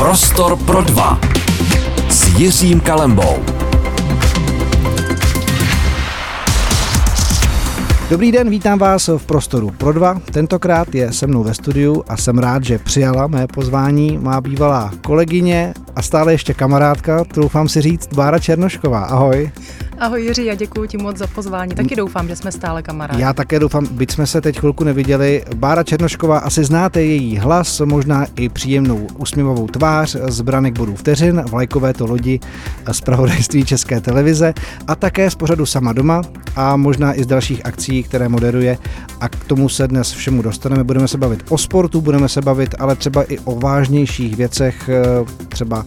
Prostor pro dva s Jiřím Kalembou. Dobrý den, vítám vás v Prostoru pro dva. Tentokrát je se mnou ve studiu a jsem rád, že přijala mé pozvání má bývalá kolegyně a stále ještě kamarádka, troufám si říct, Bára Černošková. Ahoj. Ahoj Jiří, já děkuji ti moc za pozvání. Taky doufám, že jsme stále kamarádi. Já také doufám, byť jsme se teď chvilku neviděli. Bára Černošková, asi znáte její hlas, možná i příjemnou usměvavou tvář z branek bodů vteřin, vlajkové to lodi z pravodajství České televize a také z pořadu Sama doma a možná i z dalších akcí, které moderuje a k tomu se dnes všemu dostaneme. Budeme se bavit o sportu, budeme se bavit ale třeba i o vážnějších věcech, třeba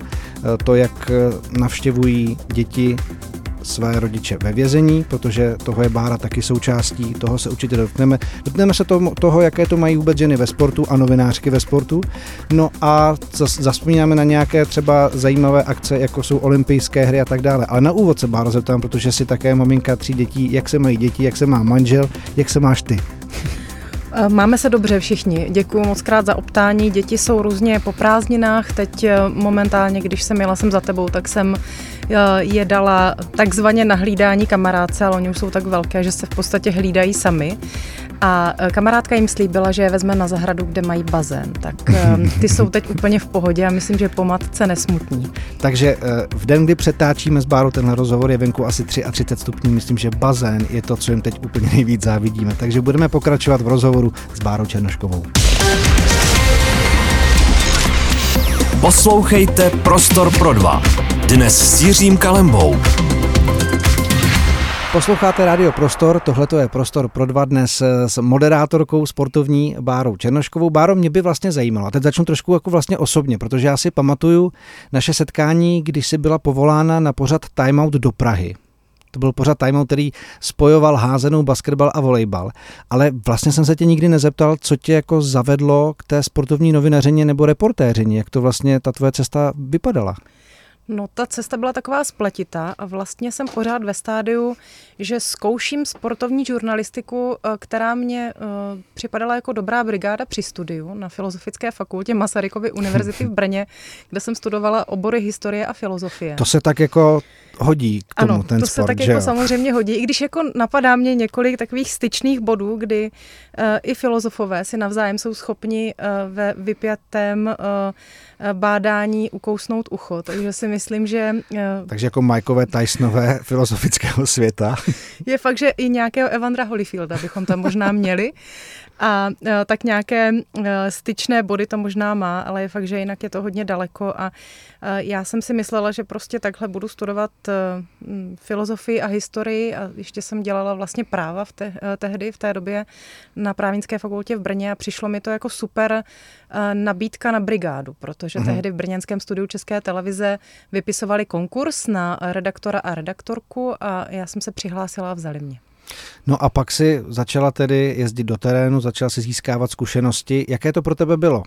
to, jak navštěvují děti své rodiče ve vězení, protože toho je Bára taky součástí, toho se určitě dotkneme. Dotkneme se toho, toho, jaké to mají vůbec ženy ve sportu a novinářky ve sportu. No a zaspomínáme na nějaké třeba zajímavé akce, jako jsou olympijské hry a tak dále. Ale na úvod se Bára zeptám, protože si také maminka tří dětí, jak se mají děti, jak se má manžel, jak se máš ty. Eh, máme se dobře všichni. Děkuji moc krát za optání. Děti jsou různě po prázdninách. Teď eh, momentálně, když jsem jela jsem za tebou, tak jsem je dala takzvaně na hlídání kamarádce, ale oni už jsou tak velké, že se v podstatě hlídají sami. A kamarádka jim slíbila, že je vezme na zahradu, kde mají bazén. Tak ty jsou teď úplně v pohodě a myslím, že po matce nesmutní. Takže v den, kdy přetáčíme s Bárou tenhle rozhovor, je venku asi 33 stupňů. Myslím, že bazén je to, co jim teď úplně nejvíc závidíme. Takže budeme pokračovat v rozhovoru rozhovoru s Bárou Černoškovou. Poslouchejte Prostor pro dva. Dnes s Jiřím Kalembou. Posloucháte Radio Prostor, tohle je Prostor pro dva dnes s moderátorkou sportovní Bárou Černoškovou. Báro, mě by vlastně zajímalo, a teď začnu trošku jako vlastně osobně, protože já si pamatuju naše setkání, když jsi byla povolána na pořad Time Out do Prahy. To byl pořád timeout, který spojoval házenou basketbal a volejbal. Ale vlastně jsem se tě nikdy nezeptal, co tě jako zavedlo k té sportovní novinařině nebo reportéřině. Jak to vlastně ta tvoje cesta vypadala? No ta cesta byla taková spletitá a vlastně jsem pořád ve stádiu, že zkouším sportovní žurnalistiku, eh, která mě uh, připadala jako dobrá brigáda při studiu na Filozofické fakultě Masarykovy univerzity v Brně, kde jsem studovala obory historie a filozofie. To se tak jako hodí k tomu ano, ten to sport, se tak že jako jo? samozřejmě hodí, i když jako napadá mě několik takových styčných bodů, kdy uh, i filozofové si navzájem jsou schopni uh, ve vypjatém uh, bádání ukousnout ucho, takže si myslím, že... Uh, takže jako Majkové Tysonové filozofického světa. je fakt, že i nějakého Evandra Holyfielda bychom tam možná měli. A e, tak nějaké e, styčné body to možná má, ale je fakt, že jinak je to hodně daleko a e, já jsem si myslela, že prostě takhle budu studovat filozofii a historii a ještě jsem dělala vlastně práva v te, tehdy, v té době na právnické fakultě v Brně a přišlo mi to jako super nabídka na brigádu, protože mm-hmm. tehdy v brněnském studiu České televize vypisovali konkurs na redaktora a redaktorku a já jsem se přihlásila a vzali mě. No a pak si začala tedy jezdit do terénu, začala si získávat zkušenosti. Jaké to pro tebe bylo?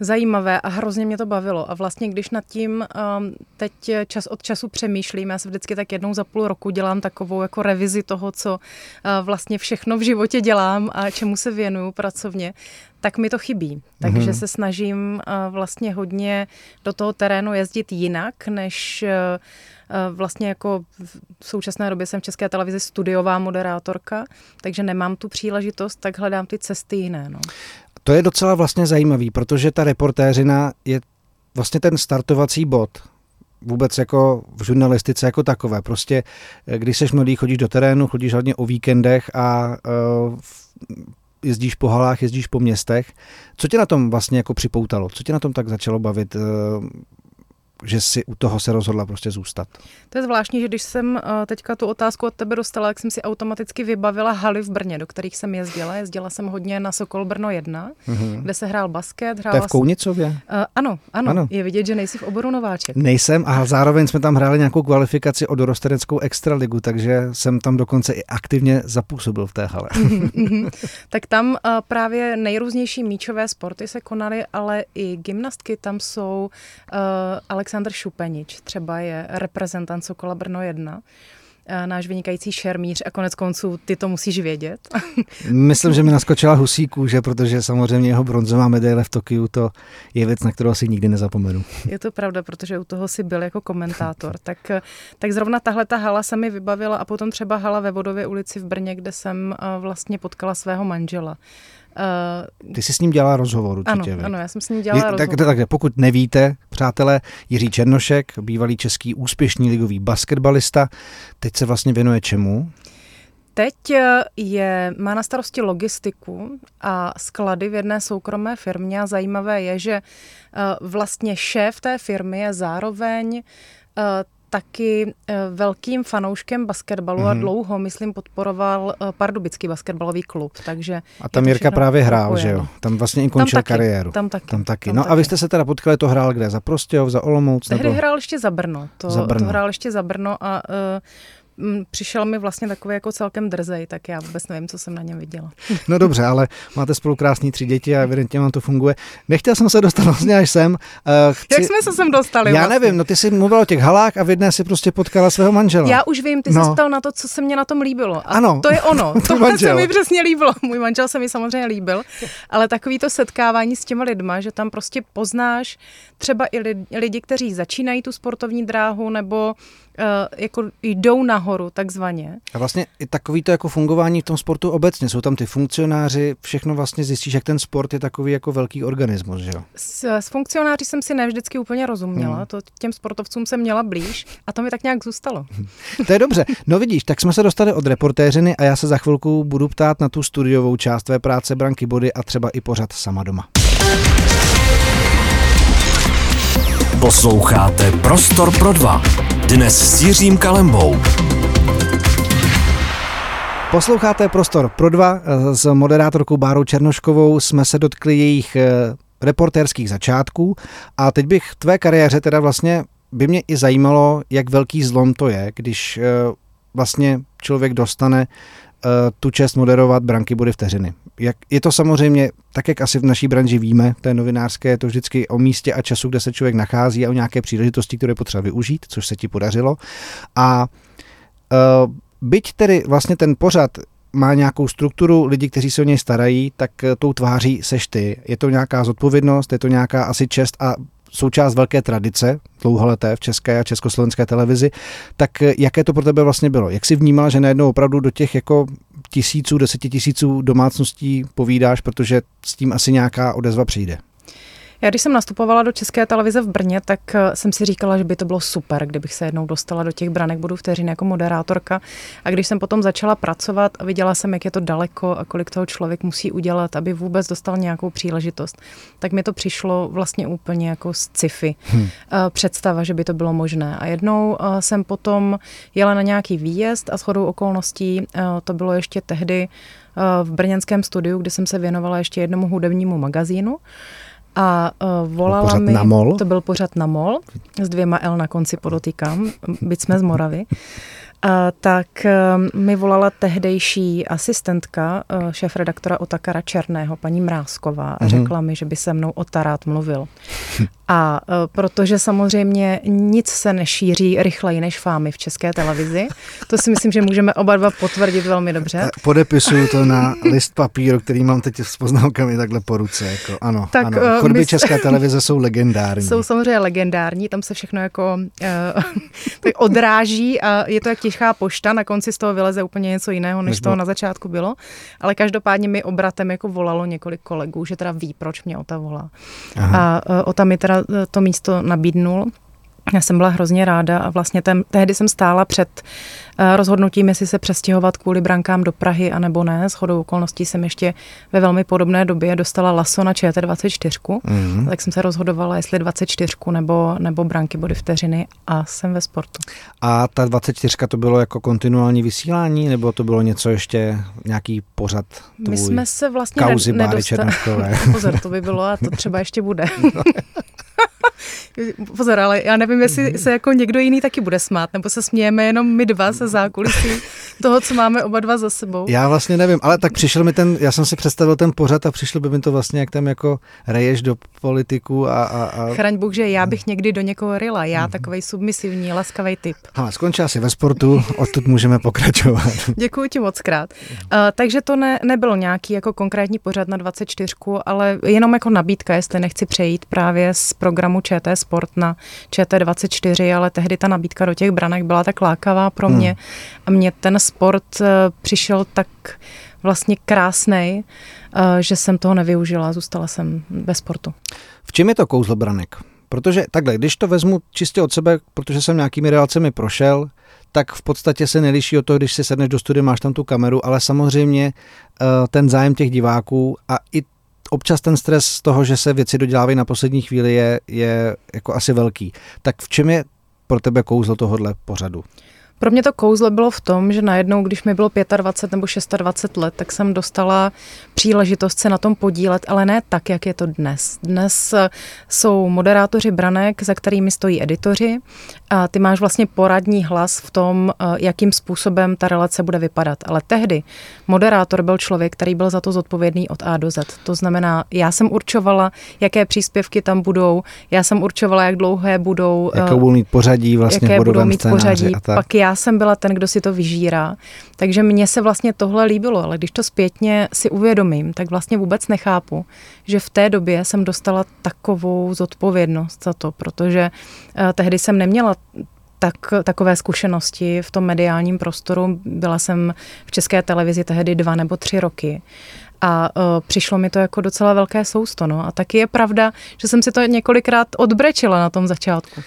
zajímavé a hrozně mě to bavilo. A vlastně, když nad tím um, teď čas od času přemýšlím, já se vždycky tak jednou za půl roku dělám takovou jako revizi toho, co uh, vlastně všechno v životě dělám a čemu se věnuju pracovně, tak mi to chybí. Takže mm-hmm. se snažím uh, vlastně hodně do toho terénu jezdit jinak, než uh, Vlastně jako v současné době jsem v České televizi studiová moderátorka, takže nemám tu příležitost, tak hledám ty cesty jiné. No. To je docela vlastně zajímavý, protože ta reportéřina je vlastně ten startovací bod vůbec jako v žurnalistice jako takové. Prostě eh, když seš mladý, chodíš do terénu, chodíš hlavně o víkendech a uh, jezdíš po halách, jezdíš po městech. Co tě na tom vlastně jako připoutalo? Co tě na tom tak začalo bavit? Že si u toho se rozhodla prostě zůstat. To je zvláštní, že když jsem eh, teďka tu otázku od tebe dostala, jak jsem si automaticky vybavila haly v Brně, do kterých jsem jezdila. Jezdila jsem hodně na Sokol Brno 1, mm-hmm. kde se hrál basket. Hrála to je v Kounicově? Uh, ano, ano, ano, je vidět, že nejsi v oboru nováček. Nejsem a zároveň jsme tam hráli nějakou kvalifikaci o dorosteneckou extraligu, takže jsem tam dokonce i aktivně zapůsobil v té hale. Mm-hmm. tak tam uh, právě nejrůznější míčové sporty se konaly, ale i gymnastky tam jsou uh, Alex Aleksandr Šupenič třeba je reprezentant Sokola Brno 1. náš vynikající šermíř a konec konců ty to musíš vědět. Myslím, že mi naskočila husí kůže, protože samozřejmě jeho bronzová medaile v Tokiu to je věc, na kterou asi nikdy nezapomenu. Je to pravda, protože u toho si byl jako komentátor. Tak, tak zrovna tahle ta hala se mi vybavila a potom třeba hala ve Vodově ulici v Brně, kde jsem vlastně potkala svého manžela. Uh, Ty jsi s ním dělala rozhovor určitě. Ano, ano, já jsem s ním dělala je, rozhovor. Tak, tak, pokud nevíte, přátelé, Jiří Černošek, bývalý český úspěšný ligový basketbalista, teď se vlastně věnuje čemu? Teď eh, je, má na starosti logistiku a sklady v jedné soukromé firmě a zajímavé je, že eh, vlastně šéf té firmy je zároveň taky eh, velkým fanouškem basketbalu mm-hmm. a mhm. dlouho, myslím, podporoval eh, Pardubický basketbalový klub, takže... A tam Jirka právě hrál, že jo? Tam vlastně i končil tam taky, kariéru. Tam taky. Tam taky. Tam no taky. a vy jste se teda potkali, to hrál kde? Za Prostějov, za Olomouc? Tehdy nebo... hrál ještě za Brno. To, za Brno. to hrál ještě za Brno a uh, přišel mi vlastně takový jako celkem drzej, tak já vůbec nevím, co jsem na něm viděla. No dobře, ale máte spolu krásný tři děti a evidentně vám to funguje. Nechtěl jsem se dostat vlastně až sem. Uh, chci... Jak jsme se sem dostali? Já vlastně? nevím, no ty jsi mluvil o těch halách a v jedné si prostě potkala svého manžela. Já už vím, ty no. jsi ptal na to, co se mě na tom líbilo. A ano. To je ono. To se mi přesně líbilo. Můj manžel se mi samozřejmě líbil, ale takový to setkávání s těma lidma, že tam prostě poznáš třeba i lidi, kteří začínají tu sportovní dráhu nebo uh, jako jdou nahoru takzvaně. A vlastně i takový to jako fungování v tom sportu obecně. Jsou tam ty funkcionáři, všechno vlastně zjistíš, jak ten sport je takový jako velký organismus, že jo? S, s funkcionáři jsem si ne vždycky úplně rozuměla, hmm. to těm sportovcům jsem měla blíž a to mi tak nějak zůstalo. to je dobře. No vidíš, tak jsme se dostali od reportéřiny a já se za chvilku budu ptát na tu studiovou část tvé práce Branky Body a třeba i pořad sama doma. Posloucháte Prostor pro dva. Dnes s Jiřím Kalembou. Posloucháte Prostor pro dva s moderátorkou Bárou Černoškovou. Jsme se dotkli jejich eh, reportérských začátků a teď bych tvé kariéře teda vlastně by mě i zajímalo, jak velký zlom to je, když eh, vlastně člověk dostane Eh, tu čest moderovat branky bude vteřiny. Jak, je to samozřejmě, tak jak asi v naší branži víme, té novinářské, je to vždycky o místě a času, kde se člověk nachází a o nějaké příležitosti, které potřeba využít, což se ti podařilo. A uh, byť tedy vlastně ten pořad má nějakou strukturu, lidi, kteří se o něj starají, tak eh, tou tváří seš ty. Je to nějaká zodpovědnost, je to nějaká asi čest a součást velké tradice, dlouholeté v české a československé televizi, tak eh, jaké to pro tebe vlastně bylo? Jak jsi vnímal, že najednou opravdu do těch jako tisíců, desetitisíců domácností povídáš, protože s tím asi nějaká odezva přijde? Já když jsem nastupovala do České televize v Brně, tak eh, jsem si říkala, že by to bylo super, kdybych se jednou dostala do těch branek budu vteřin jako moderátorka. A když jsem potom začala pracovat a viděla jsem, jak je to daleko a kolik toho člověk musí udělat, aby vůbec dostal nějakou příležitost, tak mi to přišlo vlastně úplně jako z sci-fi. Hmm. Představa, že by to bylo možné. A jednou eh, jsem potom jela na nějaký výjezd a shodou okolností to bylo ještě tehdy v brněnském studiu, kde jsem se věnovala ještě jednomu hudebnímu magazínu. A uh, volala mi, na mol? to byl pořad na mol, s dvěma L na konci podotýkám, byť jsme z Moravy. A, tak um, mi volala tehdejší asistentka uh, šéf-redaktora Otakara Černého, paní Mrázková, a mm-hmm. řekla mi, že by se mnou o Tarát mluvil. A uh, protože samozřejmě nic se nešíří rychleji než fámy v české televizi, to si myslím, že můžeme oba dva potvrdit velmi dobře. Podepisuju to na list papíru, který mám teď s poznámkami takhle po ruce. Jako, ano, tak, ano. Uh, Chodby my... české televize jsou legendární. Jsou samozřejmě legendární, tam se všechno jako uh, odráží a je to jak tichá pošta, na konci z toho vyleze úplně něco jiného, než, než toho na začátku bylo. Ale každopádně mi obratem jako volalo několik kolegů, že teda ví, proč mě Ota volá. Aha. A uh, Ota mi teda e, to místo nabídnul. Já jsem byla hrozně ráda a vlastně ten, tehdy jsem stála před rozhodnutím, jestli se přestěhovat kvůli brankám do Prahy, anebo ne. S chodou okolností jsem ještě ve velmi podobné době dostala laso na ČT24, mm-hmm. tak jsem se rozhodovala, jestli 24 nebo, nebo branky body vteřiny a jsem ve sportu. A ta 24 to bylo jako kontinuální vysílání, nebo to bylo něco ještě, nějaký pořad tvůj? My jsme se vlastně kauzy ne- nedostali. Pozor, to by bylo a to třeba ještě bude. Pozor, ale já nevím, jestli se jako někdo jiný taky bude smát, nebo se smějeme jenom my dva se zákulisí toho, co máme oba dva za sebou. Já vlastně nevím, ale tak přišel mi ten, já jsem si představil ten pořad a přišlo by mi to vlastně, jak tam jako reješ do politiku a... a, a... Chraň Bůh, že já bych někdy do někoho rila, já mm-hmm. takový submisivní, laskavý typ. Ale skončila si ve sportu, odtud můžeme pokračovat. Děkuji ti moc krát. Uh, takže to ne, nebylo nějaký jako konkrétní pořad na 24, ale jenom jako nabídka, jestli nechci přejít právě z programu ČT Sport na ČT24, ale tehdy ta nabídka do těch branek byla tak lákavá pro mě hmm. A mě ten sport uh, přišel tak vlastně krásný, uh, že jsem toho nevyužila, zůstala jsem bez sportu. V čem je to kouzlo branek? Protože takhle, když to vezmu čistě od sebe, protože jsem nějakými relacemi prošel, tak v podstatě se neliší od toho, když si sedneš do studia, máš tam tu kameru, ale samozřejmě uh, ten zájem těch diváků a i občas ten stres z toho, že se věci dodělávají na poslední chvíli, je, je jako asi velký. Tak v čem je pro tebe kouzlo tohohle pořadu? Pro mě to kouzlo bylo v tom, že najednou, když mi bylo 25 nebo 26 let, tak jsem dostala příležitost se na tom podílet, ale ne tak, jak je to dnes. Dnes eh, jsou moderátoři branek, za kterými stojí editoři a ty máš vlastně poradní hlas v tom, eh, jakým způsobem ta relace bude vypadat. Ale tehdy moderátor byl člověk, který byl za to zodpovědný od A do Z. To znamená, já jsem určovala, jaké příspěvky tam budou, já jsem určovala, jak dlouhé budou. Jaké budou mít pořadí vlastně jaké budou mít pořadí. Pak já jsem byla ten, kdo si to vyžírá. Takže mně se vlastně tohle líbilo, ale když to zpětně si uvědomím, tak vlastně vůbec nechápu, že v té době jsem dostala takovou zodpovědnost za to, protože uh, tehdy jsem neměla tak, takové zkušenosti v tom mediálním prostoru. Byla jsem v české televizi tehdy dva nebo tři roky. A uh, přišlo mi to jako docela velké sousto. No. A taky je pravda, že jsem si to několikrát odbrečila na tom začátku.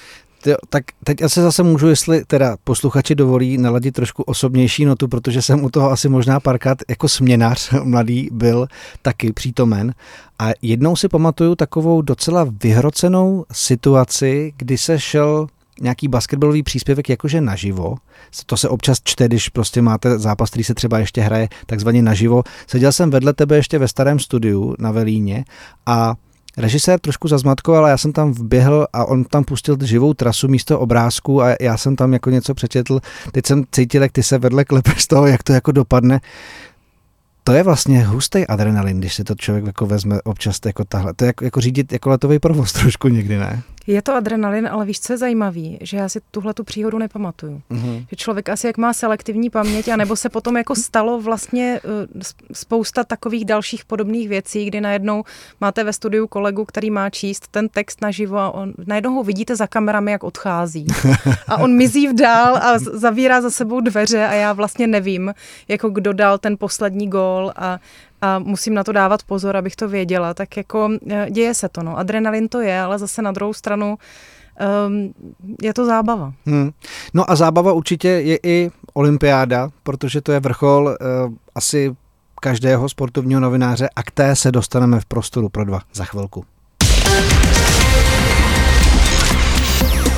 Jo, tak teď asi zase můžu, jestli teda posluchači dovolí naladit trošku osobnější notu, protože jsem u toho asi možná párkrát jako směnář mladý byl taky přítomen. A jednou si pamatuju takovou docela vyhrocenou situaci, kdy se šel nějaký basketbalový příspěvek jakože naživo. To se občas čte, když prostě máte zápas, který se třeba ještě hraje takzvaně naživo. Seděl jsem vedle tebe ještě ve starém studiu na Velíně a Režisér trošku zazmatkoval, já jsem tam vběhl a on tam pustil živou trasu místo obrázku a já jsem tam jako něco přečetl. Teď jsem cítil, jak ty se vedle klepeš z toho, jak to jako dopadne. To je vlastně hustý adrenalin, když si to člověk jako vezme občas jako tahle. To je jako, jako řídit jako letový provoz trošku někdy, ne? Je to adrenalin, ale víš, co je zajímavý, že já si tuhle tu příhodu nepamatuju. Mm-hmm. Že člověk asi jak má selektivní paměť, anebo se potom jako stalo vlastně uh, spousta takových dalších podobných věcí, kdy najednou máte ve studiu kolegu, který má číst ten text naživo a on, najednou ho vidíte za kamerami, jak odchází. A on mizí v dál a zavírá za sebou dveře a já vlastně nevím, jako kdo dal ten poslední gól a a musím na to dávat pozor, abych to věděla, tak jako e, děje se to, no. Adrenalin to je, ale zase na druhou stranu um, je to zábava. Hmm. No a zábava určitě je i olympiáda, protože to je vrchol uh, asi každého sportovního novináře a k té se dostaneme v prostoru pro dva za chvilku.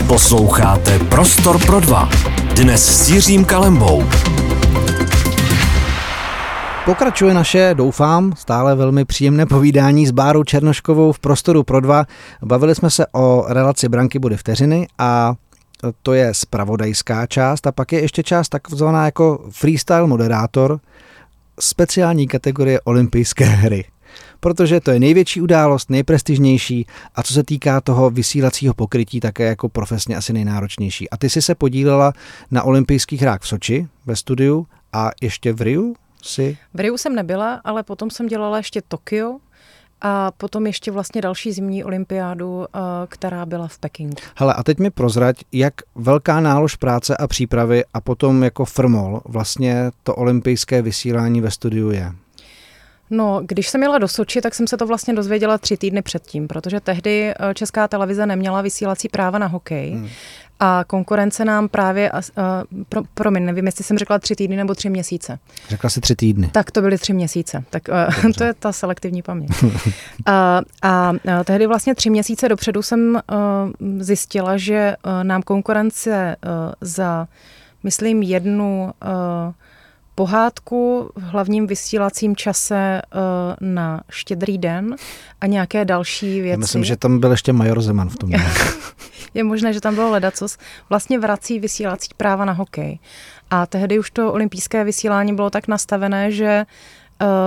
Posloucháte Prostor pro dva. Dnes s Jiřím Kalembou. Pokračuje naše, doufám, stále velmi příjemné povídání s Bárou Černoškovou v prostoru pro dva. Bavili jsme se o relaci branky body vteřiny a to je spravodajská část a pak je ještě část takzvaná jako freestyle moderátor, speciální kategorie olympijské hry. Protože to je největší událost, nejprestižnější a co se týká toho vysílacího pokrytí, také jako profesně asi nejnáročnější. A ty jsi se podílela na olympijských hrách v Soči ve studiu a ještě v Riu si? V Riu jsem nebyla, ale potom jsem dělala ještě Tokio, a potom ještě vlastně další zimní olympiádu, eh, která byla v Pekingu. Hele, a teď mi prozrať, jak velká nálož práce a přípravy a potom jako frmol vlastně to olympijské vysílání ve studiu je. No, když jsem jela do Soči, tak jsem se to vlastně dozvěděla tři týdny předtím, protože tehdy eh, Česká televize neměla vysílací práva na hokej. Hmm. A konkurence nám právě, uh, pro, promiň, nevím, jestli jsem řekla tři týdny nebo tři měsíce. Řekla si tři týdny. Tak to byly tři měsíce. Tak uh, to je ta selektivní paměť. uh, a uh, tehdy vlastně tři měsíce dopředu jsem uh, zjistila, že uh, nám konkurence uh, za, myslím, jednu uh, pohádku v hlavním vysílacím čase uh, na štědrý den a nějaké další věci. Já myslím, že tam byl ještě Major Zeman v tom. je možné, že tam bylo ledacos. Vlastně vrací vysílací práva na hokej. A tehdy už to olympijské vysílání bylo tak nastavené, že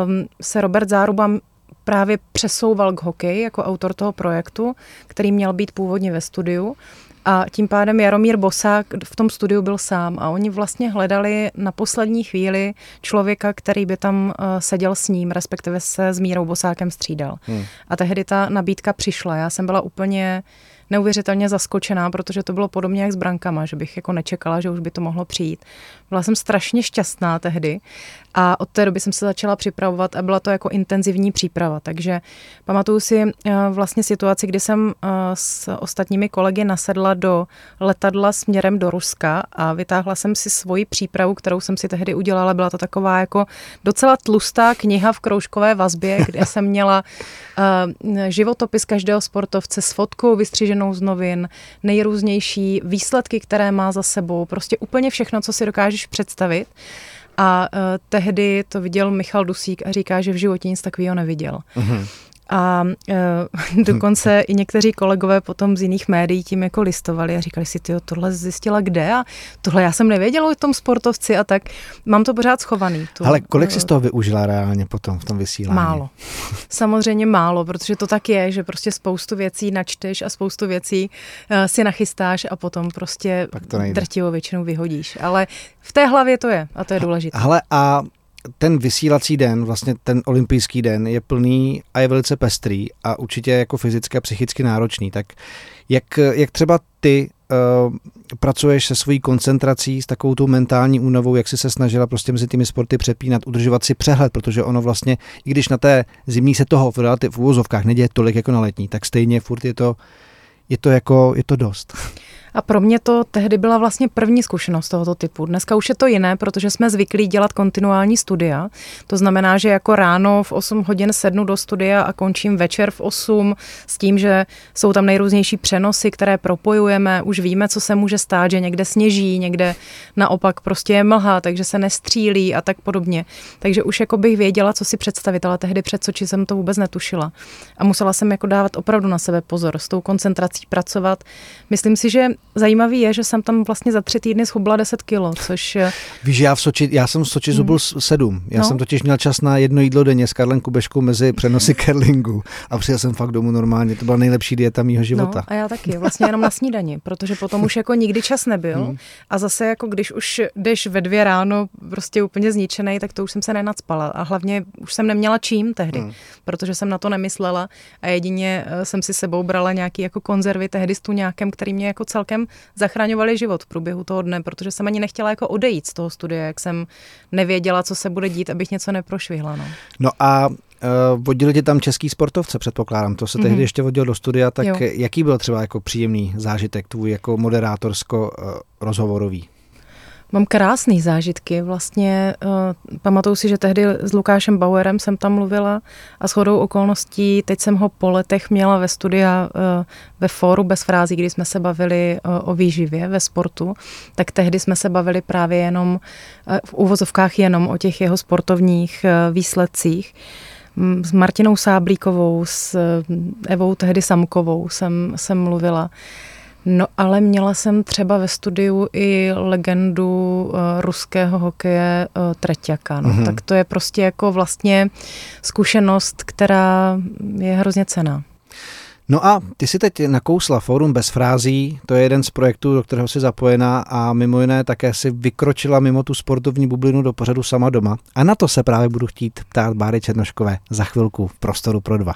um, se Robert Záruba právě přesouval k hokeji jako autor toho projektu, který měl být původně ve studiu. A tím pádem Jaromír Bosák v tom studiu byl sám a oni vlastně hledali na poslední chvíli člověka, který by tam uh, seděl s ním, respektive se s Mírou Bosákem střídal. Hmm. A tehdy ta nabídka přišla. Já jsem byla úplně neuvěřitelně zaskočená, protože to bylo podobně jak s brankama, že bych jako nečekala, že už by to mohlo přijít. Byla jsem strašně šťastná tehdy a od té doby jsem se začala připravovat a byla to jako intenzivní příprava. Takže pamatuju si eh, vlastně situaci, kdy jsem eh, s ostatními kolegy nasedla do letadla směrem do Ruska a vytáhla jsem si svoji přípravu, kterou jsem si tehdy udělala. Byla to taková jako docela tlustá kniha v kroužkové vazbě, kde jsem měla eh, životopis každého sportovce s fotkou vystříženou z novin, nejrůznější výsledky, které má za sebou, prostě úplně všechno, co si dokážeš představit. A uh, tehdy to viděl Michal Dusík a říká, že v životě nic takového neviděl. Mm-hmm. A uh, dokonce i někteří kolegové potom z jiných médií tím jako listovali a říkali si, ty tohle zjistila kde a tohle já jsem nevěděla o tom sportovci a tak mám to pořád schovaný. Tu, Ale kolik jsi z toho využila reálně potom v tom vysílání? Málo. Samozřejmě málo, protože to tak je, že prostě spoustu věcí načteš a spoustu věcí uh, si nachystáš a potom prostě drtivou většinou vyhodíš. Ale v té hlavě to je a to je důležité. Ale a ten vysílací den, vlastně ten olympijský den je plný a je velice pestrý a určitě jako fyzicky a psychicky náročný. Tak jak, jak třeba ty uh, pracuješ se svojí koncentrací, s takovou tou mentální únavou, jak jsi se snažila prostě mezi těmi sporty přepínat, udržovat si přehled, protože ono vlastně, i když na té zimní se toho v, v úvozovkách neděje tolik jako na letní, tak stejně furt je to, je to jako, je to dost. A pro mě to tehdy byla vlastně první zkušenost tohoto typu. Dneska už je to jiné, protože jsme zvyklí dělat kontinuální studia. To znamená, že jako ráno v 8 hodin sednu do studia a končím večer v 8 s tím, že jsou tam nejrůznější přenosy, které propojujeme. Už víme, co se může stát, že někde sněží, někde naopak prostě je mlha, takže se nestřílí a tak podobně. Takže už jako bych věděla, co si představit, ale tehdy před Soči jsem to vůbec netušila. A musela jsem jako dávat opravdu na sebe pozor, s tou koncentrací pracovat. Myslím si, že zajímavý je, že jsem tam vlastně za tři týdny schubla 10 kilo, což... Víš, já v Soči, já jsem v Soči zubl hmm. sedm. Já no. jsem totiž měl čas na jedno jídlo denně s Karlem Kubeškou mezi přenosy curlingu a přijel jsem fakt domů normálně. To byla nejlepší dieta mýho života. No, a já taky, vlastně jenom na snídani, protože potom už jako nikdy čas nebyl. Hmm. A zase jako když už jdeš ve dvě ráno prostě úplně zničený, tak to už jsem se nenacpala. A hlavně už jsem neměla čím tehdy, hmm. protože jsem na to nemyslela a jedině eh, jsem si sebou brala nějaký jako konzervy tehdy s tu nějakým, který mě jako celkem zachraňovali život v průběhu toho dne, protože jsem ani nechtěla jako odejít z toho studia, jak jsem nevěděla, co se bude dít, abych něco neprošvihla. No, no a Uh, vodili tě tam český sportovce, předpokládám. To se mm-hmm. tehdy mhm. ještě vodil do studia, tak jo. jaký byl třeba jako příjemný zážitek tvůj jako moderátorsko-rozhovorový? Mám krásné zážitky. Vlastně uh, pamatuju si, že tehdy s Lukášem Bauerem jsem tam mluvila a shodou okolností teď jsem ho po letech měla ve studia uh, ve fóru bez frází, kdy jsme se bavili uh, o výživě ve sportu, tak tehdy jsme se bavili právě jenom uh, v úvozovkách jenom o těch jeho sportovních uh, výsledcích s Martinou Sáblíkovou, s Evou tehdy Samkovou jsem, jsem mluvila. No ale měla jsem třeba ve studiu i legendu uh, ruského hokeje uh, Treťaka. No. Mm-hmm. Tak to je prostě jako vlastně zkušenost, která je hrozně cená. No a ty si teď nakousla Fórum bez frází, to je jeden z projektů, do kterého jsi zapojená a mimo jiné také si vykročila mimo tu sportovní bublinu do pořadu sama doma. A na to se právě budu chtít ptát Báry Černoškové za chvilku v prostoru pro dva.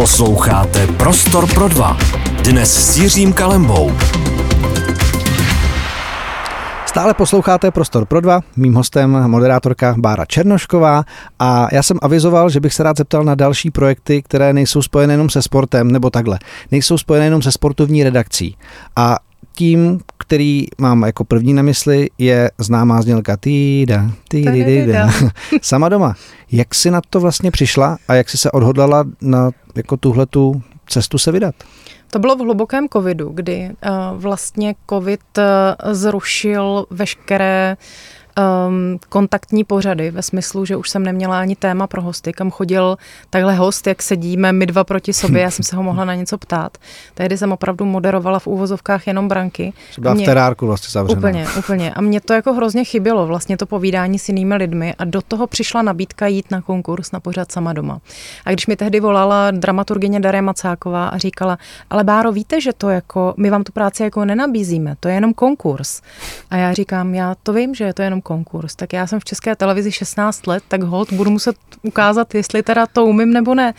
Posloucháte Prostor pro dva. Dnes s Jiřím Kalembou. Stále posloucháte Prostor pro dva, mým hostem moderátorka Bára Černošková a já jsem avizoval, že bych se rád zeptal na další projekty, které nejsou spojené jenom se sportem, nebo takhle, nejsou spojené jenom se sportovní redakcí. A tím, který mám jako první na mysli, je známá znělka týda, týda, týda. Sama doma. Jak jsi na to vlastně přišla a jak jsi se odhodlala na jako tuhletu cestu se vydat? To bylo v hlubokém covidu, kdy uh, vlastně covid uh, zrušil veškeré um, kontaktní pořady ve smyslu, že už jsem neměla ani téma pro hosty, kam chodil takhle host, jak sedíme my dva proti sobě, já jsem se ho mohla na něco ptát. Tehdy jsem opravdu moderovala v úvozovkách jenom branky. Byla mě, v terárku vlastně zavřená. Úplně, úplně. A mě to jako hrozně chybělo, vlastně to povídání s jinými lidmi a do toho přišla nabídka jít na konkurs na pořad sama doma. A když mi tehdy volala dramaturgině Daria Macáková a říkala, ale Báro, víte, že to jako, my vám tu práci jako nenabízíme, to je jenom konkurs. A já říkám, já to vím, že je to jenom konkurs. Tak já jsem v České televizi 16 let, tak hold budu muset ukázat, jestli teda to umím nebo ne.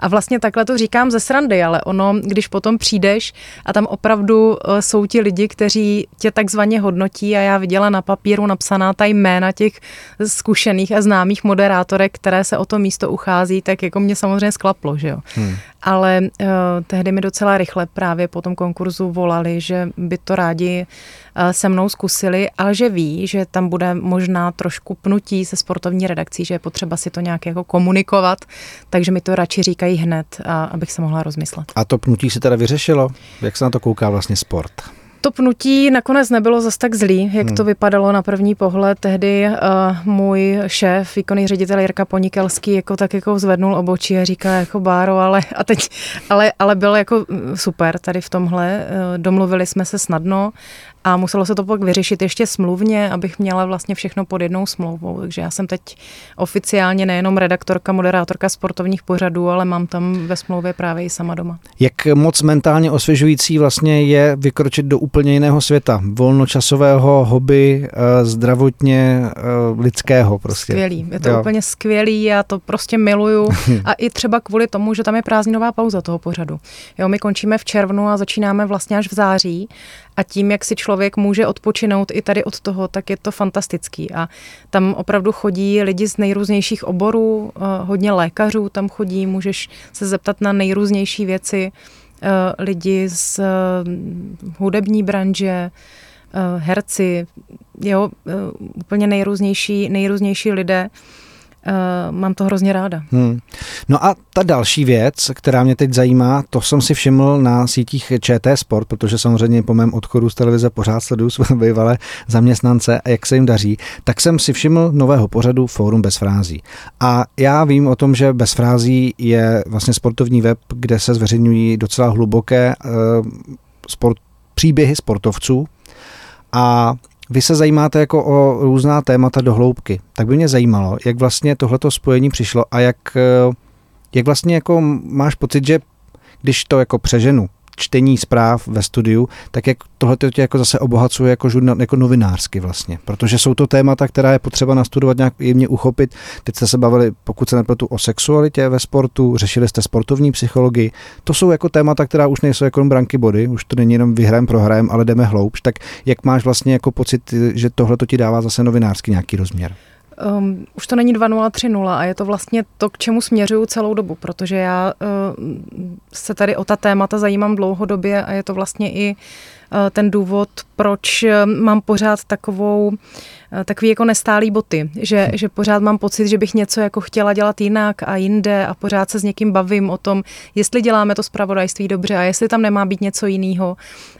A vlastně takhle to říkám ze srandy, ale ono, když potom přijdeš a tam opravdu eh, jsou ti lidi, kteří tě takzvaně hodnotí a já viděla na papíru napsaná ta jména těch zkušených a známých moderátorek, které se o to místo uchází, tak jako mě samozřejmě sklaplo, že jo. Hmm. Ale uh, tehdy mi docela rychle právě po tom konkurzu volali, že by to rádi uh, se mnou zkusili, ale že ví, že tam bude možná trošku pnutí se sportovní redakcí, že je potřeba si to nějak jako komunikovat, takže mi to radši říkají hned, a, abych se mohla rozmyslet. A to pnutí se teda vyřešilo? Jak se na to kouká vlastně sport? To pnutí nakonec nebylo zas tak zlý, jak hmm. to vypadalo na první pohled. Tehdy uh, můj šéf, výkonný ředitel Jirka Ponikelský, jako tak jako zvednul obočí a říká jako Báro, ale, a teď, ale, ale byl jako super tady v tomhle. Uh, domluvili jsme se snadno a muselo se to pak vyřešit ještě smluvně, abych měla vlastně všechno pod jednou smlouvou. Takže já jsem teď oficiálně nejenom redaktorka, moderátorka sportovních pořadů, ale mám tam ve smlouvě právě i sama doma. Jak moc mentálně osvěžující vlastně je vykročit do úplně jiného světa, volnočasového, hobby, eh, zdravotně eh, lidského prostě. Skvělý, je to jo. úplně skvělý, já to prostě miluju a i třeba kvůli tomu, že tam je prázdninová pauza toho pořadu. Jo, my končíme v červnu a začínáme vlastně až v září a tím, jak si člověk může odpočinout i tady od toho, tak je to fantastický. A tam opravdu chodí lidi z nejrůznějších oborů, eh, hodně lékařů tam chodí, můžeš se zeptat na nejrůznější věci, lidi z eh, hudební branže, herci, jo, úplně nejrůznější, nejrůznější lidé. Uh, mám to hrozně ráda. Hmm. No a ta další věc, která mě teď zajímá, to jsem si všiml na sítích ČT Sport, protože samozřejmě po mém odchodu z televize pořád sleduju své bývalé zaměstnance a jak se jim daří, tak jsem si všiml nového pořadu Fórum bez frází. A já vím o tom, že bez frází je vlastně sportovní web, kde se zveřejňují docela hluboké uh, sport, příběhy sportovců a vy se zajímáte jako o různá témata do hloubky, tak by mě zajímalo, jak vlastně tohleto spojení přišlo a jak, eh, jak vlastně jako máš pocit, že když to jako přeženu, čtení zpráv ve studiu, tak jak tohle tě jako zase obohacuje jako, žurnal, jako novinářsky vlastně, protože jsou to témata, která je potřeba nastudovat, nějak jemně uchopit. Teď jste se bavili, pokud se nepletu, o sexualitě ve sportu, řešili jste sportovní psychologii. To jsou jako témata, která už nejsou jako branky body, už to není jenom vyhrajem, prohrajem, ale jdeme hloubš. Tak jak máš vlastně jako pocit, že tohle to ti dává zase novinářský nějaký rozměr? Um, už to není 2030 a je to vlastně to, k čemu směřuju celou dobu, protože já uh, se tady o ta témata zajímám dlouhodobě a je to vlastně i ten důvod, proč uh, mám pořád takovou Eh, takový jako nestálý boty, že, hm. že pořád mám pocit, že bych něco jako chtěla dělat jinak a jinde a pořád se s někým bavím o tom, jestli děláme to zpravodajství dobře a jestli tam nemá být něco jiného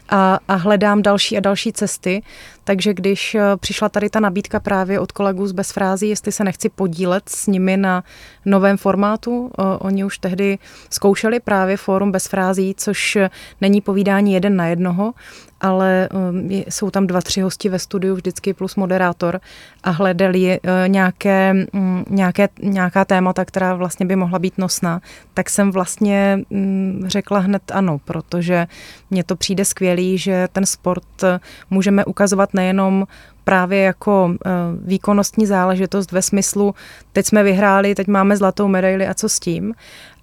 a, a hledám další a další cesty. Takže když eh, přišla tady ta nabídka právě od kolegů z Bezfrází, jestli se nechci podílet s nimi na novém formátu, eh, oni už tehdy zkoušeli právě fórum Bezfrází, což není povídání jeden na jednoho, ale um, jsou tam dva, tři hosti ve studiu vždycky plus moderátor a hledali uh, nějaké, um, nějaké, nějaká témata, která vlastně by mohla být nosná, tak jsem vlastně um, řekla hned ano, protože mně to přijde skvělý, že ten sport uh, můžeme ukazovat nejenom právě jako uh, výkonnostní záležitost ve smyslu, teď jsme vyhráli, teď máme zlatou medaili a co s tím,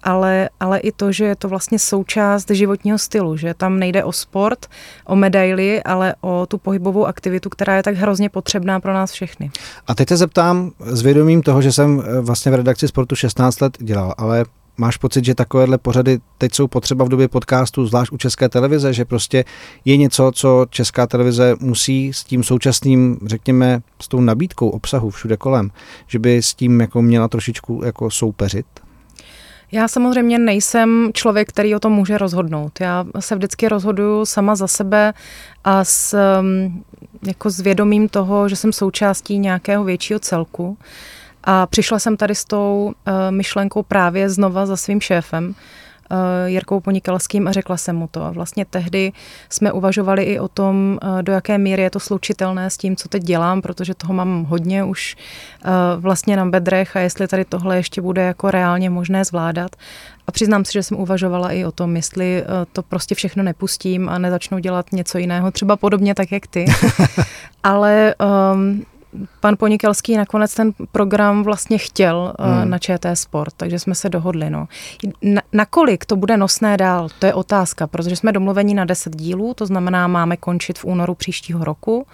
ale, ale i to, že je to vlastně součást životního stylu, že tam nejde o sport, o medaily, ale o tu pohybovou aktivitu, která je tak hrozně potřebná pro nás všechny. A teď se zeptám s vědomím toho, že jsem eh, vlastně v redakci sportu 16 let dělal, ale Máš pocit, že takovéhle pořady teď jsou potřeba v době podcastu, zvlášť u České televize, že prostě je něco, co Česká televize musí s tím současným, řekněme, s tou nabídkou obsahu všude kolem, že by s tím jako měla trošičku jako soupeřit? Já samozřejmě nejsem člověk, který o tom může rozhodnout. Já se vždycky rozhoduju sama za sebe a s, um, jako s vědomím toho, že jsem součástí nějakého většího celku. A přišla jsem tady s tou uh, myšlenkou právě znova za svým šéfem, Eh, Jirkou Ponikelským a řekla jsem mu to. A vlastně tehdy jsme uvažovali i o tom, eh, do jaké míry je to slučitelné s tím, co teď dělám, protože toho mám hodně už eh, vlastně na bedrech a jestli tady tohle ještě bude jako reálně možné zvládat. A přiznám si, že jsem uvažovala i o tom, jestli to prostě všechno nepustím a nezačnu dělat něco jiného, třeba podobně tak, jak ty. Ale um, pan Ponikelský nakonec ten program vlastně chtěl eh, hmm. na ČT Sport, takže jsme se dohodli. No. Na, nakolik to bude nosné dál, to je otázka, protože jsme domluveni na 10 dílů, to znamená, máme končit v únoru příštího roku.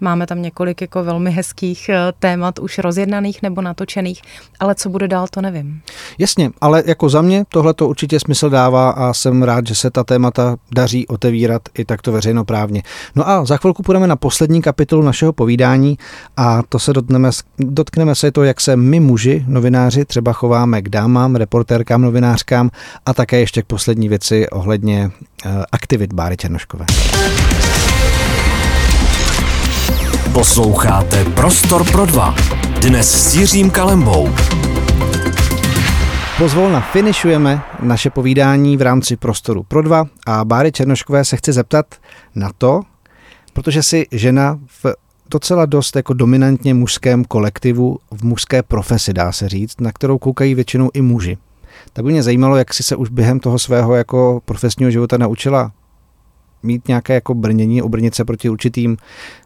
Máme tam několik jako velmi hezkých eh, témat už rozjednaných nebo natočených, ale co bude dál, to nevím. Jasně, ale jako za mě tohle to určitě smysl dává a jsem rád, že se ta témata daří otevírat i takto veřejnoprávně. No a za chvilku půjdeme na poslední kapitolu našeho povídání a to se dotkneme, dotkneme se to, jak se my muži, novináři, třeba chováme k dámám, reportérkám, novinářkám a také ještě k poslední věci ohledně uh, aktivit Báry Černoškové. Posloucháte Prostor pro dva. Dnes s Jiřím Kalembou. Pozvolna finišujeme naše povídání v rámci Prostoru pro dva a Báry Černoškové se chce zeptat na to, protože si žena v docela dost jako dominantně mužském kolektivu, v mužské profesi dá se říct, na kterou koukají většinou i muži. Tak by mě zajímalo, jak si se už během toho svého jako profesního života naučila mít nějaké jako brnění, obrnit se proti určitým,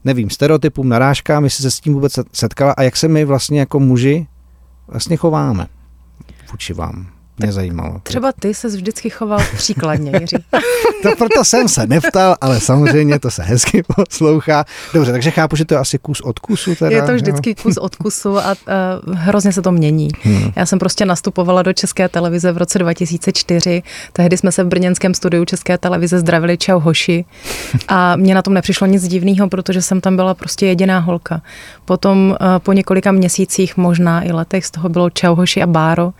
nevím, stereotypům, narážkám, jestli se s tím vůbec setkala a jak se my vlastně jako muži vlastně chováme vůči vám mě zajímalo. Třeba ty se vždycky choval příkladně, Jiří. to proto jsem se neptal, ale samozřejmě to se hezky poslouchá. Dobře, takže chápu, že to je asi kus od kusu. Teda, je to vždycky jo? kus od kusu a uh, hrozně se to mění. Hmm. Já jsem prostě nastupovala do České televize v roce 2004. Tehdy jsme se v brněnském studiu České televize zdravili Čau Hoši a mě na tom nepřišlo nic divného, protože jsem tam byla prostě jediná holka. Potom uh, po několika měsících, možná i letech, z toho bylo Čau Hoši a Báro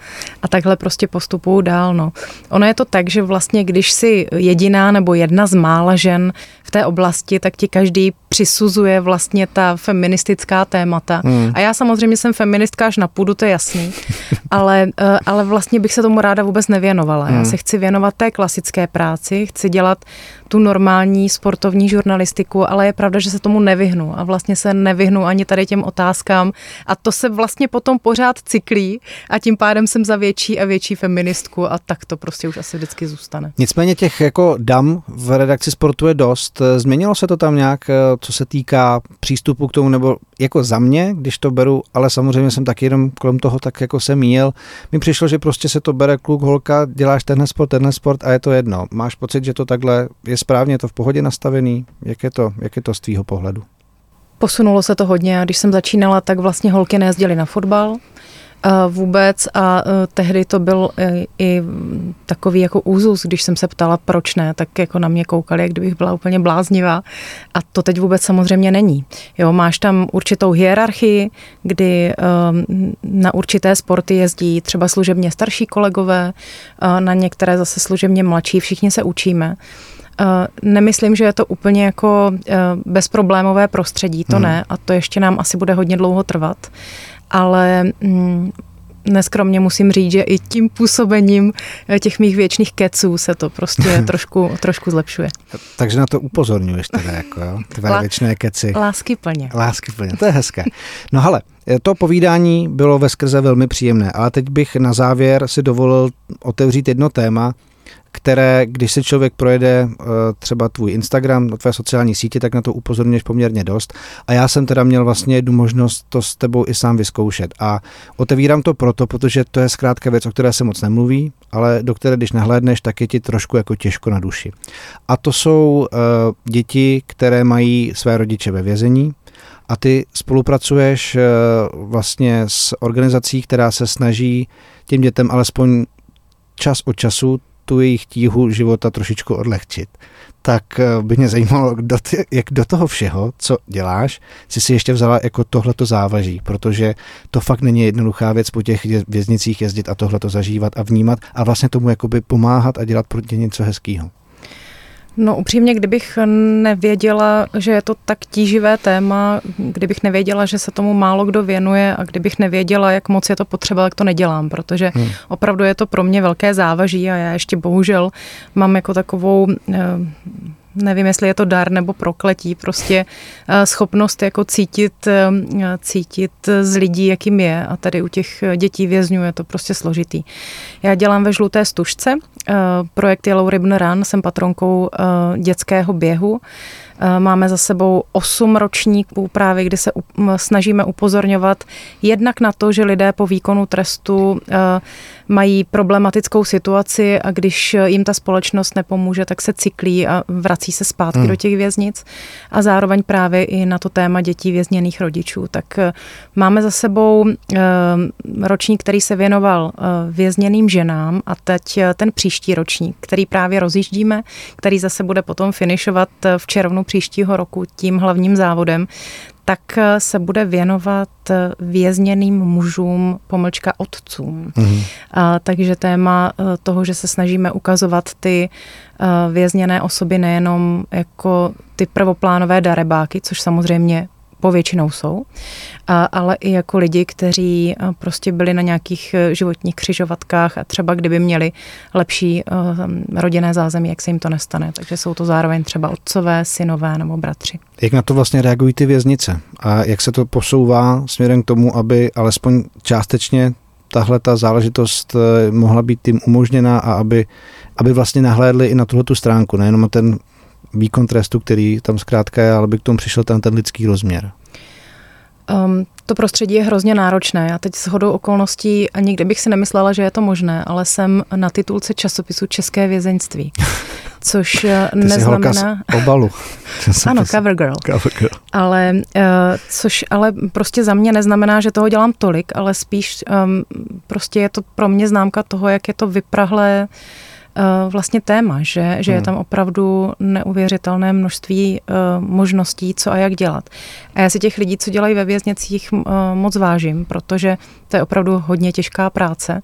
a takhle prostě postupují dál. No. Ono je to tak, že vlastně, když si jediná nebo jedna z mála žen v té oblasti, tak ti každý přisuzuje vlastně ta feministická témata. Hmm. A já samozřejmě jsem feministka až na půdu, to je jasný, ale, eh, ale vlastně bych se tomu ráda vůbec nevěnovala. Hmm. Já se chci věnovat té klasické práci, chci dělat tu normální sportovní žurnalistiku, ale je pravda, že se tomu nevyhnu a vlastně se nevyhnu ani tady těm otázkám a to se vlastně potom pořád cyklí a tím pádem jsem za větší a větší feministku a tak to prostě už asi vždycky zůstane. Nicméně těch jako dam v redakci sportu je dost. Změnilo se to tam nějak, eh, co se týká přístupu k tomu, nebo jako za mě, když to beru, ale samozřejmě jsem taky jenom kolem toho tak jako se míjel. Mi přišlo, že prostě se to bere kluk, holka, děláš tenhle sport, tenhle sport a je to jedno. Máš pocit, že to takhle je správně, to v pohodě nastavený? Jak je to, jak je to z tvýho pohledu? Posunulo se to hodně a když jsem začínala, tak vlastně holky nejezdily na fotbal, vůbec a e, tehdy to byl e, i takový jako úzus, když jsem se ptala, proč ne, tak jako na mě koukali, jak kdybych byla úplně bláznivá a to teď vůbec samozřejmě není. Jo, máš tam určitou hierarchii, kdy na určité sporty jezdí třeba služebně starší kolegové, na některé zase služebně mladší, všichni se učíme. Nemyslím, že je to úplně jako bezproblémové prostředí, to hmm. ne, a to ještě nám asi bude hodně dlouho trvat ale mm, neskromně musím říct, že i tím působením eh, těch mých věčných keců se to prostě trošku, trošku zlepšuje. Takže na to upozorňuješ teda, jako jo? Tvé Lá, věčné keci. Lásky plně. Lásky plně, to je hezké. No hele, eh, to povídání bylo ve skrze velmi příjemné, ale teď bych na závěr si dovolil otevřít jedno téma, které, když se člověk projede eh, třeba tvůj Instagram, tvé sociální sítě, tak na to upozorňuješ poměrně dost. A já jsem teda měl vlastně jednu možnost to s tebou i sám vyzkoušet. A otevírám to proto, protože to je zkrátka věc, o které se moc nemluví, ale do které, když nahlédneš, tak je ti trošku jako těžko na duši. A to jsou uh, děti, které mají své rodiče ve vězení, a ty spolupracuješ uh, vlastně s organizací, která se snaží těm dětem alespoň čas od času tu jejich tíhu života trošičku odlehčit tak eh, by mě zajímalo, kdo ty, jak do toho všeho, co děláš, si si ještě vzala jako tohleto závaží, protože to fakt není jednoduchá věc po těch věznicích jezdit a tohleto zažívat a vnímat a vlastně tomu jakoby pomáhat a dělat pro ně něco hezkého. No upřímně, kdybych nevěděla, že je to tak tíživé téma, kdybych nevěděla, že se tomu málo kdo věnuje a kdybych nevěděla, jak moc je to potřeba, tak to nedělám, protože hmm. opravdu je to pro mě velké závaží a já ještě bohužel mám jako takovou eh, nevím, jestli je to dar nebo prokletí, prostě eh, schopnost jako cítit, eh, cítit z lidí, jakým je. A tady u těch dětí vězňů je to prostě složitý. Já dělám ve Žluté stužce, projekt Yellow Ribbon Run, jsem patronkou dětského běhu, Eh, máme za sebou osm ročníků právě, kdy se snažíme upozorňovat jednak na to, že lidé po výkonu trestu eh, mají problematickou situaci a když jim ta společnost nepomůže, tak se cyklí a vrací se zpátky hmm. do těch věznic. A zároveň právě i na to téma dětí vězněných rodičů. Tak eh, máme za sebou ročník, který se věnoval vězněným ženám a teď ten příští ročník, který právě rozjíždíme, který zase bude potom finišovat v červnu příštího roku tím hlavním závodem, tak eh, se bude věnovat eh, vězněným mužům, pomlčka otcům. Mm-hmm. A, takže téma eh, toho, že se snažíme ukazovat ty vězněné osoby nejenom jako ty prvoplánové darebáky, což samozřejmě povětšinou jsou, a, ale i jako lidi, kteří prostě byli na nějakých e, životních křižovatkách a třeba kdyby měli lepší uh, rodinné zázemí, jak se jim to nestane. Takže jsou to zároveň třeba otcové, synové nebo bratři. Jak na to vlastně reagují ty věznice a jak se to posouvá směrem k tomu, aby alespoň částečně tahle ta záležitost e, mohla být tím umožněná a aby, aby vlastně nahlédli i na tuhle tu stránku, nejenom ten výkon trestu, který tam zkrátka je, ale by k tomu přišel ten, ten lidský rozměr. Um, to prostředí je hrozně náročné. Já teď s hodou okolností a nikdy bych si nemyslela, že je to možné, ale jsem na titulce časopisu České vězeňství. Což eh, Ty neznamená... Jsi obalu. ano, cover girl. cover girl. Ale, uh, což ale prostě za mě neznamená, že toho dělám tolik, ale spíš um, prostě je to pro mě známka toho, jak je to vyprahlé uh, vlastně téma, že, že je hmm. tam opravdu neuvěřitelné množství eh, možností, co a jak dělat. A já si těch lidí, co dělají ve věznicích, eh, moc vážím, protože to je opravdu hodně těžká práce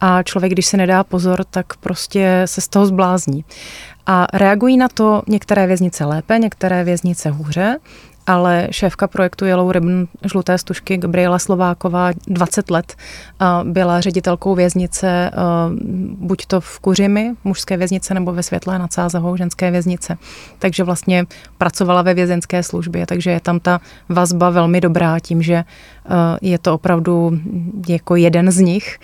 a člověk, když se nedá pozor, tak prostě se z toho zblázní. A reagují na to některé věznice lépe, některé věznice hůře ale šéfka projektu Yellow Ribbon žluté stužky Gabriela Slováková 20 let byla ředitelkou věznice buď to v Kuřimi, mužské věznice, nebo ve Světlé nad Sázavou, ženské věznice. Takže vlastně pracovala ve vězenské službě, takže je tam ta vazba velmi dobrá tím, že je to opravdu jako jeden z nich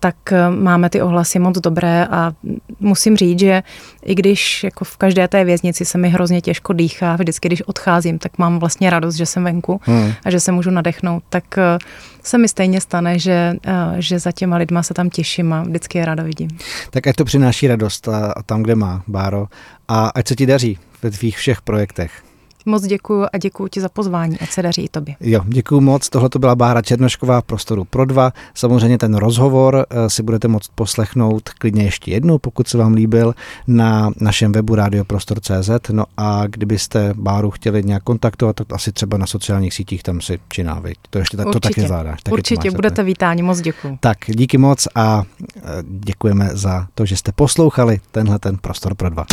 tak e, máme ty ohlasy moc dobré a musím říct, že i když jako v každé té věznici se mi hrozně těžko dýchá, vždycky, když odcházím, tak mám vlastně radost, že jsem venku hmm. a že se můžu nadechnout, tak e, se mi stejně stane, že, e, že za těma lidma se tam těším a vždycky je ráda vidím. Tak ať to přináší radost a, a tam, kde má, Báro. A ať se ti daří ve tvých všech projektech. Moc děkuji a děkuji ti za pozvání, ať se daří i tobě. Jo, děkuji moc. Tohle to byla Bára Černošková v prostoru pro dva. Samozřejmě ten rozhovor eh, si budete moct poslechnout klidně ještě jednou, pokud se vám líbil, na našem webu radioprostor.cz. No a kdybyste Báru chtěli nějak kontaktovat, tak asi třeba na sociálních sítích tam si činávej. To ještě Určitě. to taky zvládáš. Taky Určitě, budete vítáni, moc děkuji. Tak, díky moc a eh, děkujeme za to, že jste poslouchali tenhle ten prostor pro dva.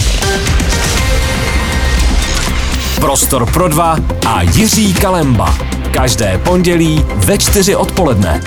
Prostor pro dva a Jiří Kalemba. Každé pondělí ve čtyři odpoledne.